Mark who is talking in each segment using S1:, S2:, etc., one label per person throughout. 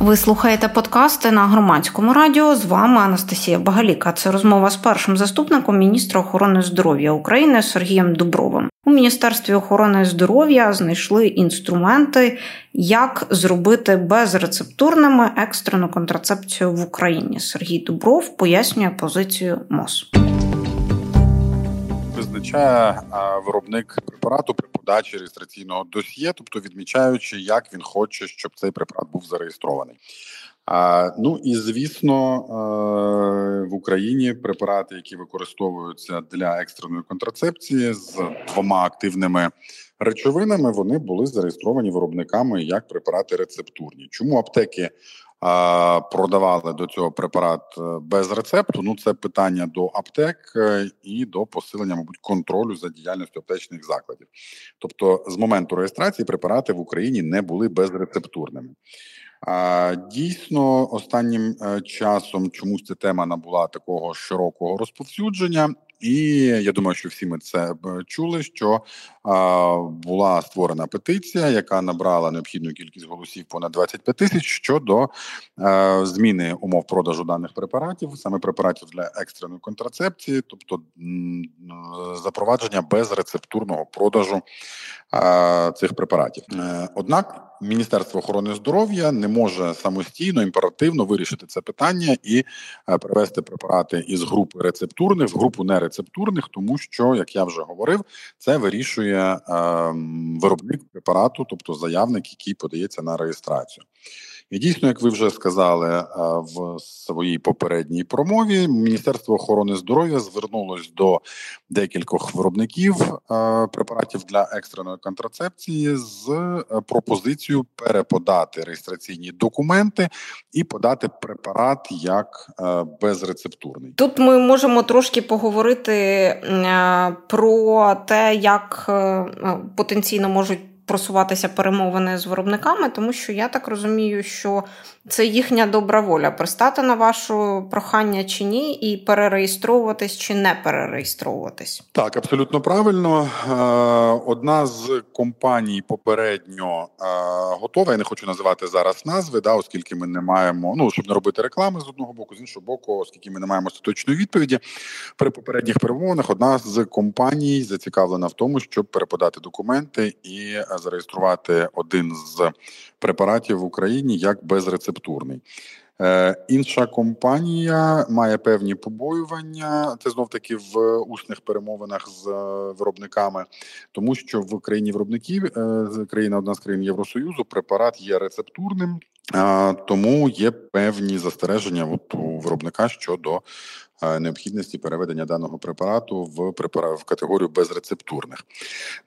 S1: Ви слухаєте подкасти на громадському радіо. З вами Анастасія Багаліка. Це розмова з першим заступником міністра охорони здоров'я України Сергієм Дубровим. У міністерстві охорони здоров'я знайшли інструменти, як зробити безрецептурними екстрену контрацепцію в Україні. Сергій Дубров пояснює позицію МОЗ.
S2: Визначає виробник препарату при подачі реєстраційного досьє, тобто відмічаючи, як він хоче, щоб цей препарат був зареєстрований. А, Ну і звісно, в Україні препарати, які використовуються для екстреної контрацепції з двома активними речовинами, вони були зареєстровані виробниками як препарати рецептурні. Чому аптеки продавали до цього препарат е, без рецепту? Ну це питання до аптек е, і до посилення, мабуть, контролю за діяльністю аптечних закладів. Тобто, з моменту реєстрації препарати в Україні не були безрецептурними. Дійсно, останнім е, часом чомусь ця тема набула такого широкого розповсюдження, і я думаю, що всі ми це чули. Що була створена петиція, яка набрала необхідну кількість голосів понад 25 тисяч щодо зміни умов продажу даних препаратів, саме препаратів для екстреної контрацепції, тобто запровадження безрецептурного продажу цих препаратів. Е, однак Міністерство охорони здоров'я не може самостійно імперативно вирішити це питання і привести перевести препарати із групи рецептурних в групу нерецептурних, тому що, як я вже говорив, це вирішує е, виробник препарату, тобто заявник, який подається на реєстрацію. І дійсно, як ви вже сказали е, в своїй попередній промові, Міністерство охорони здоров'я звернулось до декількох виробників е, препаратів для екстреної контрацепції з е, пропозицією переподати реєстраційні документи і подати препарат як безрецептурний.
S1: Тут ми можемо трошки поговорити про те, як потенційно можуть просуватися перемовини з виробниками, тому що я так розумію, що це їхня добра воля пристати на вашу прохання чи ні, і перереєстровуватись чи не перереєстровуватись.
S2: Так, абсолютно правильно. Е, одна з компаній попередньо е, готова. Я не хочу називати зараз назви, да, оскільки ми не маємо, ну щоб не робити реклами з одного боку, з іншого боку, оскільки ми не маємо остаточної відповіді при попередніх перемовинах. Одна з компаній зацікавлена в тому, щоб переподати документи і зареєструвати один з препаратів в Україні як безрецептурний. Е, інша компанія має певні побоювання. Це знов таки в усних перемовинах з виробниками, тому що в країні виробників е, країна одна з країн Євросоюзу препарат є рецептурним, тому є певні застереження от у виробника щодо Е, необхідності переведення даного препарату в препарат в категорію безрецептурних.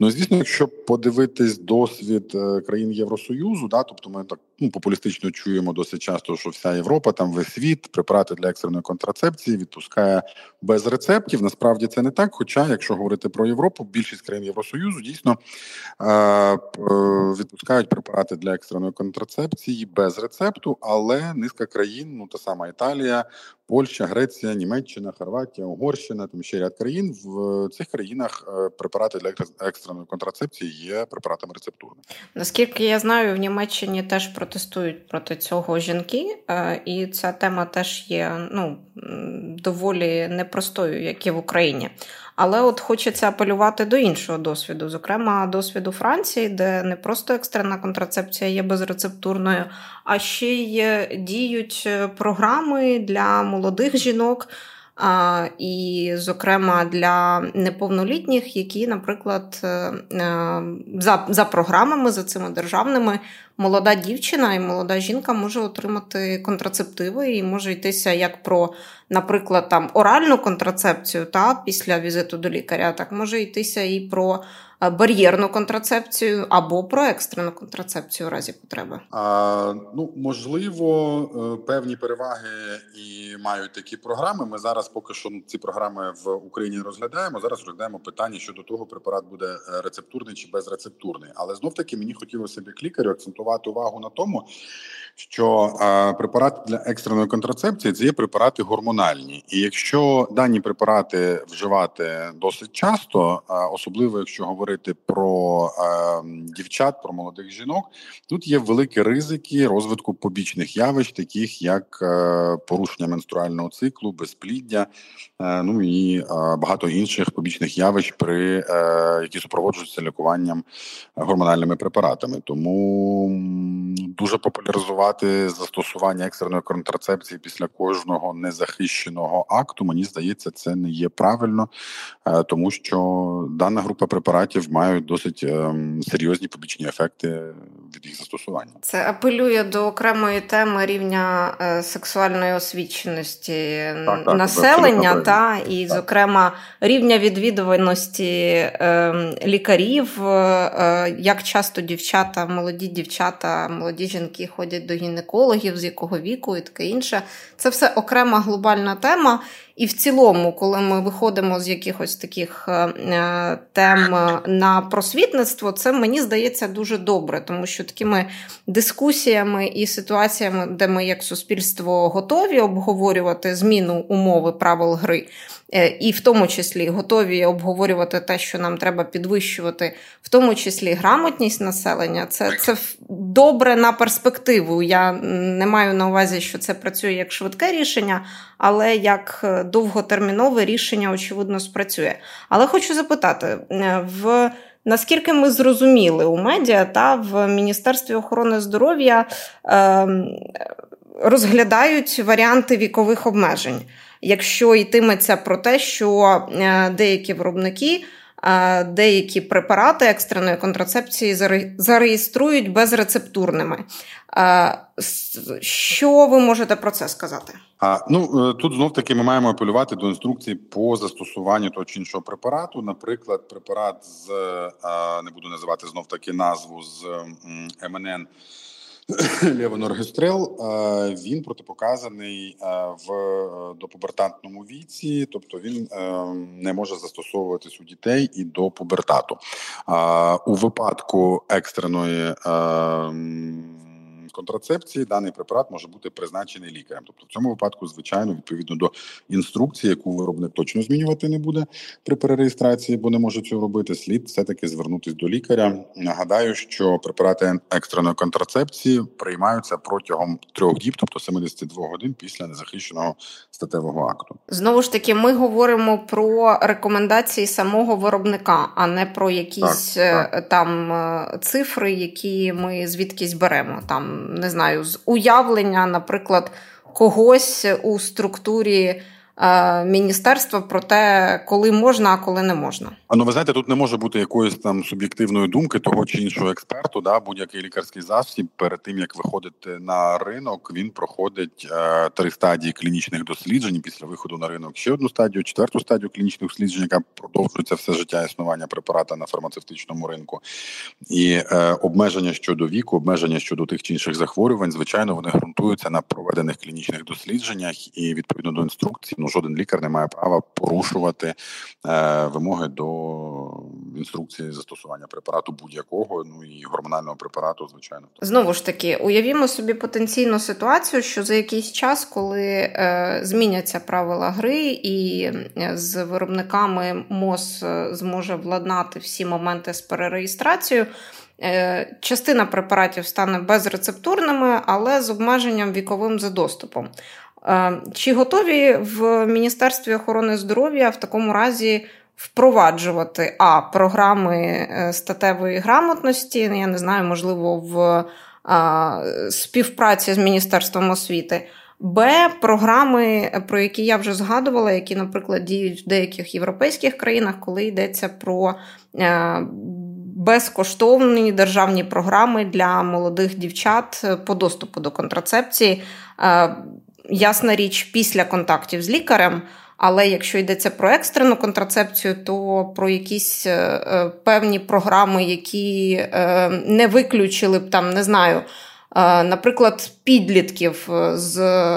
S2: Ну звісно, якщо подивитись досвід е, країн Євросоюзу, да, тобто ми так ну, популістично чуємо досить часто, що вся Європа, там весь світ, препарати для екстреної контрацепції відпускає без рецептів. Насправді це не так. Хоча, якщо говорити про Європу, більшість країн Євросоюзу дійсно е, відпускають препарати для екстреної контрацепції без рецепту, але низка країн, ну та сама Італія, Польща, Греція, Німеччина, Хорватія, Угорщина, там ще ряд країн. В цих країнах е, препарати для екстреної контрацепції є препаратами рецептурними.
S1: Наскільки я знаю, в Німеччині теж протестують проти цього жінки, е, і ця тема теж є ну доволі непростою, як і в Україні. Але от хочеться апелювати до іншого досвіду, зокрема досвіду Франції, де не просто екстрена контрацепція є безрецептурною, а ще й діють е, програми для молодих жінок. І, зокрема, для неповнолітніх, які, наприклад, е, е, за за програмами, за цими державними, молода дівчина і молода жінка може отримати контрацептиви і може йтися як про, наприклад, там оральну контрацепцію та після візиту до лікаря, так може йтися і про бар'єрну контрацепцію або про екстрену контрацепцію у разі потреби?
S2: А, Ну можливо, е, певні переваги і мають такі програми. Ми зараз поки що ці програми в Україні розглядаємо. Зараз розглядаємо питання щодо того, препарат буде е, рецептурний чи безрецептурний. Але знов таки мені хотілося б як лікарю акцентувати увагу на тому, що препарати для екстреної контрацепції це є препарати гормональні, і якщо дані препарати вживати досить часто, особливо якщо говорити про дівчат, про молодих жінок, тут є великі ризики розвитку побічних явищ, таких як а, порушення менструального циклу, безпліддя, а, ну і багато інших побічних явищ, при які супроводжуються лікуванням гормональними препаратами, тому дуже популяризувати рекомендувати застосування екстреної контрацепції після кожного незахищеного акту. Мені здається, це не є правильно, е, тому що дана група препаратів мають досить ем, серйозні побічні ефекти від їх застосування.
S1: Це апелює до окремої теми рівня е, сексуальної освіченості так, так, населення, та і, так. зокрема, рівня відвідуваності ем, лікарів, е, як часто дівчата, молоді дівчата, молоді жінки ходять до гінекологів, з якого віку і таке інше. Це все окрема глобальна тема. І в цілому, коли ми виходимо з якихось таких е, е, тем на просвітництво, це мені здається дуже добре, тому що такими дискусіями і ситуаціями, де ми як суспільство готові обговорювати зміну умови правил гри. Е, і в тому числі готові обговорювати те, що нам треба підвищувати, в тому числі грамотність населення. Це це добре на перспективу. Я не маю на увазі, що це працює як швидке рішення, але як е, довготермінове рішення, очевидно, спрацює. Але хочу запитати, е, в наскільки ми зрозуміли у медіа та в Міністерстві охорони здоров'я е, розглядають варіанти вікових обмежень якщо йтиметься про те, що е, деякі виробники. Е, деякі препарати екстреної контрацепції зареєструють безрецептурними. Е, що ви можете про це сказати?
S2: А ну тут знов таки ми маємо апелювати до інструкції по застосуванню того чи іншого препарату. Наприклад, препарат з не буду називати знов таки назву з МНН. Левоноргестрел, він протипоказаний в допубертантному віці, тобто він не може застосовуватись у дітей і до пубертату. У випадку екстреної контрацепції даний препарат може бути призначений лікарем. Тобто, в цьому випадку, звичайно, відповідно до інструкції, яку виробник точно змінювати не буде при перереєстрації, бо не може цього робити. Слід все таки звернутися до лікаря. Нагадаю, що препарати екстреної контрацепції приймаються протягом трьох діб, тобто 72 годин після незахищеного статевого акту.
S1: Знову ж таки, ми говоримо про рекомендації самого виробника, а не про якісь так, так. Е, там е, цифри, які ми звідкись беремо там не знаю, з уявлення, наприклад, когось у структурі міністерства про те, коли можна, а коли не можна.
S2: А ну ви знаєте, тут не може бути якоїсь там суб'єктивної думки того чи іншого експерту. Да, будь-який лікарський засіб перед тим як виходити на ринок, він проходить е, три стадії клінічних досліджень. Після виходу на ринок ще одну стадію, четверту стадію клінічних досліджень, яка продовжується все життя існування препарата на фармацевтичному ринку, і е, обмеження щодо віку, обмеження щодо тих чи інших захворювань, звичайно, вони ґрунтуються на проведених клінічних дослідженнях і відповідно до інструкцій. Жоден лікар не має права порушувати е, вимоги до інструкції застосування препарату будь-якого, ну і гормонального препарату, звичайно.
S1: Знову ж таки, уявімо собі потенційну ситуацію, що за якийсь час, коли е, зміняться правила гри, і е, з виробниками МОЗ е, зможе владнати всі моменти з перереєстрацією. Частина препаратів стане безрецептурними, але з обмеженням віковим за доступом. Е, чи готові в Міністерстві охорони здоров'я в такому разі впроваджувати а програми е, статевої грамотності? Я не знаю, можливо, в е, співпраці з Міністерством освіти? Б, програми, про які я вже згадувала, які, наприклад, діють в деяких європейських країнах, коли йдеться про безкоштовні державні програми для молодих дівчат по доступу до контрацепції ясна річ, після контактів з лікарем. Але якщо йдеться про екстрену контрацепцію, то про якісь е, певні програми, які е, не виключили б там, не знаю. Наприклад, підлітків з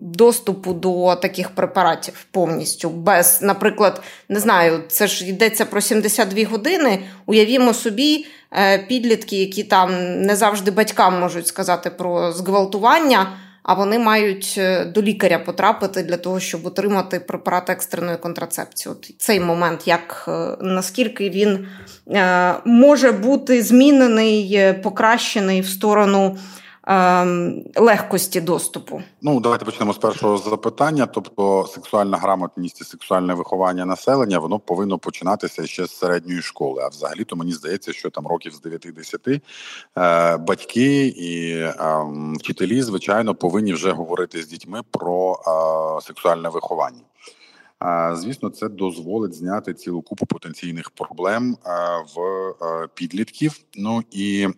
S1: доступу до таких препаратів повністю без, наприклад, не знаю, це ж йдеться про 72 години. Уявімо собі, е, підлітки, які там не завжди батькам можуть сказати про зґвалтування а вони мають е, до лікаря потрапити для того, щоб отримати препарат екстреної контрацепції. От Цей момент, як е, наскільки він е, може бути змінений, покращений в сторону. Ем, легкості доступу.
S2: Ну давайте почнемо з першого запитання. Тобто, сексуальна грамотність і сексуальне виховання населення воно повинно починатися ще з середньої школи. А взагалі то мені здається, що там років з 9-10 е, батьки і е, вчителі, звичайно, повинні вже говорити з дітьми про е, сексуальне виховання. Звісно, це дозволить зняти цілу купу потенційних проблем в підлітків. Ну і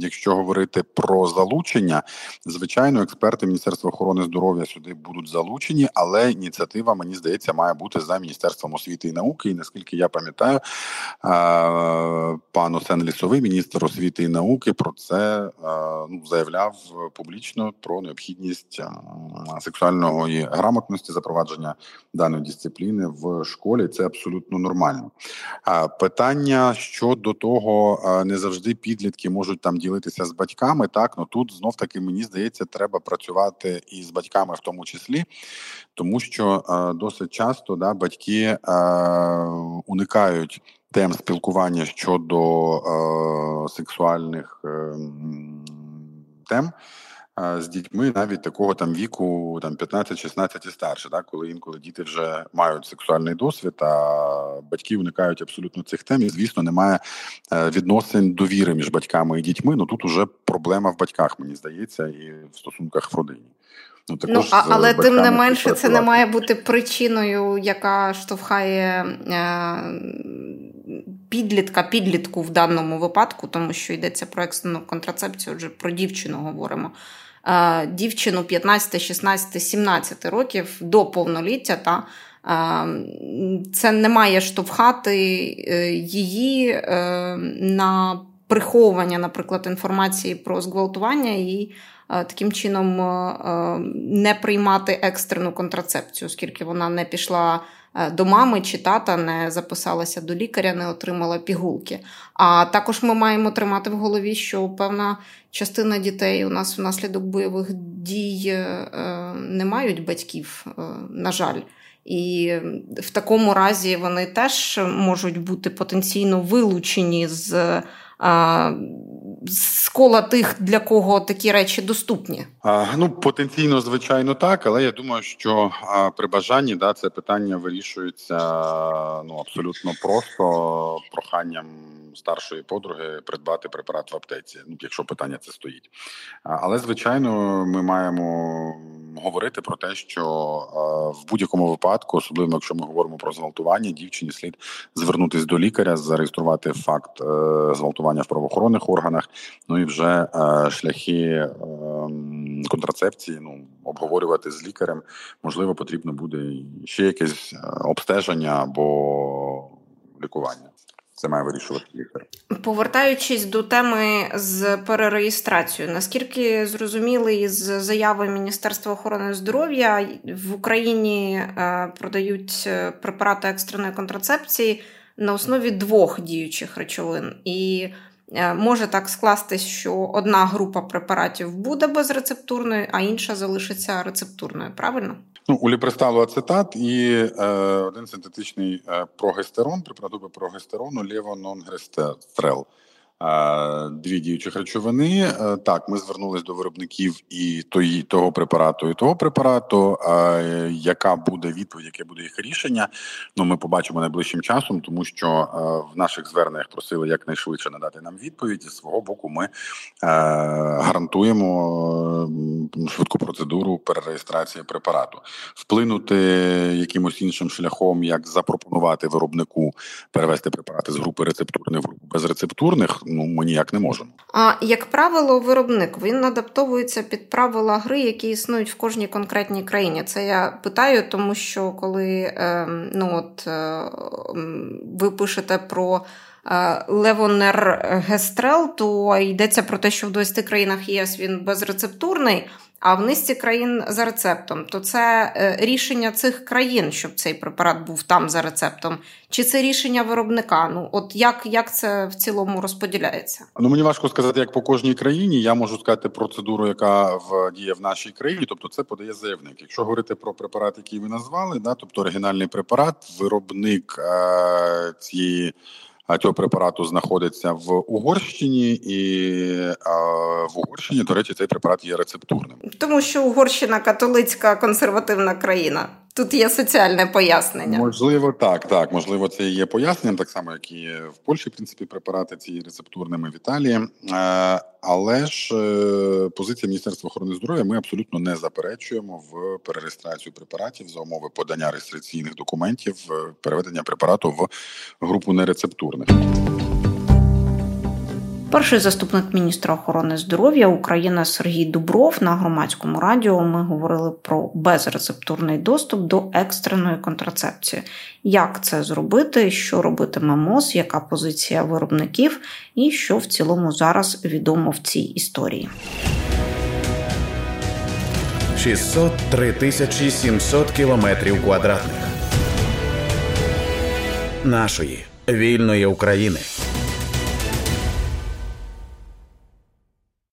S2: якщо говорити про залучення, звичайно, експерти Міністерства охорони здоров'я сюди будуть залучені, але ініціатива мені здається має бути за міністерством освіти і науки. І наскільки я пам'ятаю, пан Осен Лісовий, міністр освіти і науки, про це ну заявляв публічно про необхідність сексуальної грамотності запровадження даної дисципліни в школі. Це абсолютно нормально. А питання щодо того, не завжди підлітки можуть там ділитися з батьками. Так ну тут знов таки мені здається, треба працювати і з батьками, в тому числі, тому що досить часто да батьки уникають тем спілкування щодо сексуальних ем, тем з дітьми навіть такого там віку, там 15-16 і старше, так коли інколи діти вже мають сексуальний досвід, а батьки уникають абсолютно цих тем. І, звісно, немає е, відносин довіри між батьками і дітьми. Ну тут уже проблема в батьках, мені здається, і в стосунках в родині.
S1: Ну, ну а, але тим не менше, це не має бути причиною, яка штовхає е, підлітка, підлітку в даному випадку, тому що йдеться про екстрену контрацепцію, отже, про дівчину говоримо. Е, дівчину 15, 16, 17 років до повноліття. Та, е, Це не має штовхати е, її на приховування, наприклад, інформації про зґвалтування і таким чином не приймати екстрену контрацепцію, оскільки вона не пішла до мами чи тата, не записалася до лікаря, не отримала пігулки. А також ми маємо тримати в голові, що певна частина дітей у нас внаслідок бойових дій е, не мають батьків, е, на жаль. І в такому разі вони теж можуть бути потенційно вилучені з з кола тих, для кого такі речі доступні?
S2: А, Ну потенційно, звичайно, так, але я думаю, що а, при бажанні да це питання вирішується ну абсолютно просто проханням старшої подруги придбати препарат в аптеці. Ну, якщо питання це стоїть. А, але звичайно, ми маємо говорити про те, що а, в будь-якому випадку, особливо якщо ми говоримо про зґвалтування, дівчині слід звернутися до лікаря, зареєструвати факт е, зґвалтування в правоохоронних органах. Ну і вже е, шляхи е, контрацепції ну обговорювати з лікарем. Можливо, потрібно буде ще якесь е, обстеження або лікування. Це має вирішувати лікар.
S1: Повертаючись до теми з перереєстрацією, наскільки зрозуміли із заяви Міністерства охорони здоров'я в Україні продають препарати екстреної контрацепції на основі двох діючих речовин і Е, може так скластись, що одна група препаратів буде безрецептурною, а інша залишиться рецептурною. Правильно?
S2: Ну, уліпристалу ацетат і е, один синтетичний е, прогестерон, препаратуби прогестерону левононгестерел дві діючих речовини. Е, так, ми звернулись до виробників і тої того препарату, і того препарату. Яка буде відповідь, яке буде їх рішення? Ну, ми побачимо найближчим часом, тому що е, в наших зверненнях просили якнайшвидше надати нам відповідь. З свого боку, ми е, гарантуємо швидку процедуру перереєстрації препарату, вплинути якимось іншим шляхом, як запропонувати виробнику перевести препарати з групи рецептурних в групу безрецептурних ну ми ніяк не можемо.
S1: А як правило, виробник він адаптовується під правила гри, які існують в кожній конкретній країні. Це я питаю, тому що коли е, ну от е, ви пишете про. Левонер Гестрел, то йдеться про те, що в 20 країнах ЄС він безрецептурний, а в низці країн за рецептом. То це е, рішення цих країн, щоб цей препарат був там за рецептом, чи це рішення виробника? Ну от як як це в цілому розподіляється?
S2: Ну мені важко сказати, як по кожній країні. Я можу сказати процедуру, яка в діє в нашій країні. Тобто, це подає заявник. Якщо говорити про препарат, який ви назвали, да, тобто оригінальний препарат, виробник е- цієї цього препарату знаходиться в Угорщині, і в Угорщині, до речі, цей препарат є рецептурним,
S1: тому що Угорщина католицька консервативна країна. Тут є соціальне пояснення.
S2: Можливо, так, так. Можливо, це є поясненням, так само, як і в Польщі, в принципі, препарати ці рецептурними в Італії. Е, але ж е, позиція Міністерства охорони здоров'я ми абсолютно не заперечуємо в перереєстрацію препаратів за умови подання реєстраційних документів, е, переведення препарату в групу нерецептурних.
S1: Перший заступник міністра охорони здоров'я України Сергій Дубров на громадському радіо. Ми говорили про безрецептурний доступ до екстреної контрацепції. Як це зробити? Що робитиме МОЗ, яка позиція виробників, і що в цілому зараз відомо в цій історії.
S3: 603 тисячі 700 кілометрів квадратних нашої вільної України.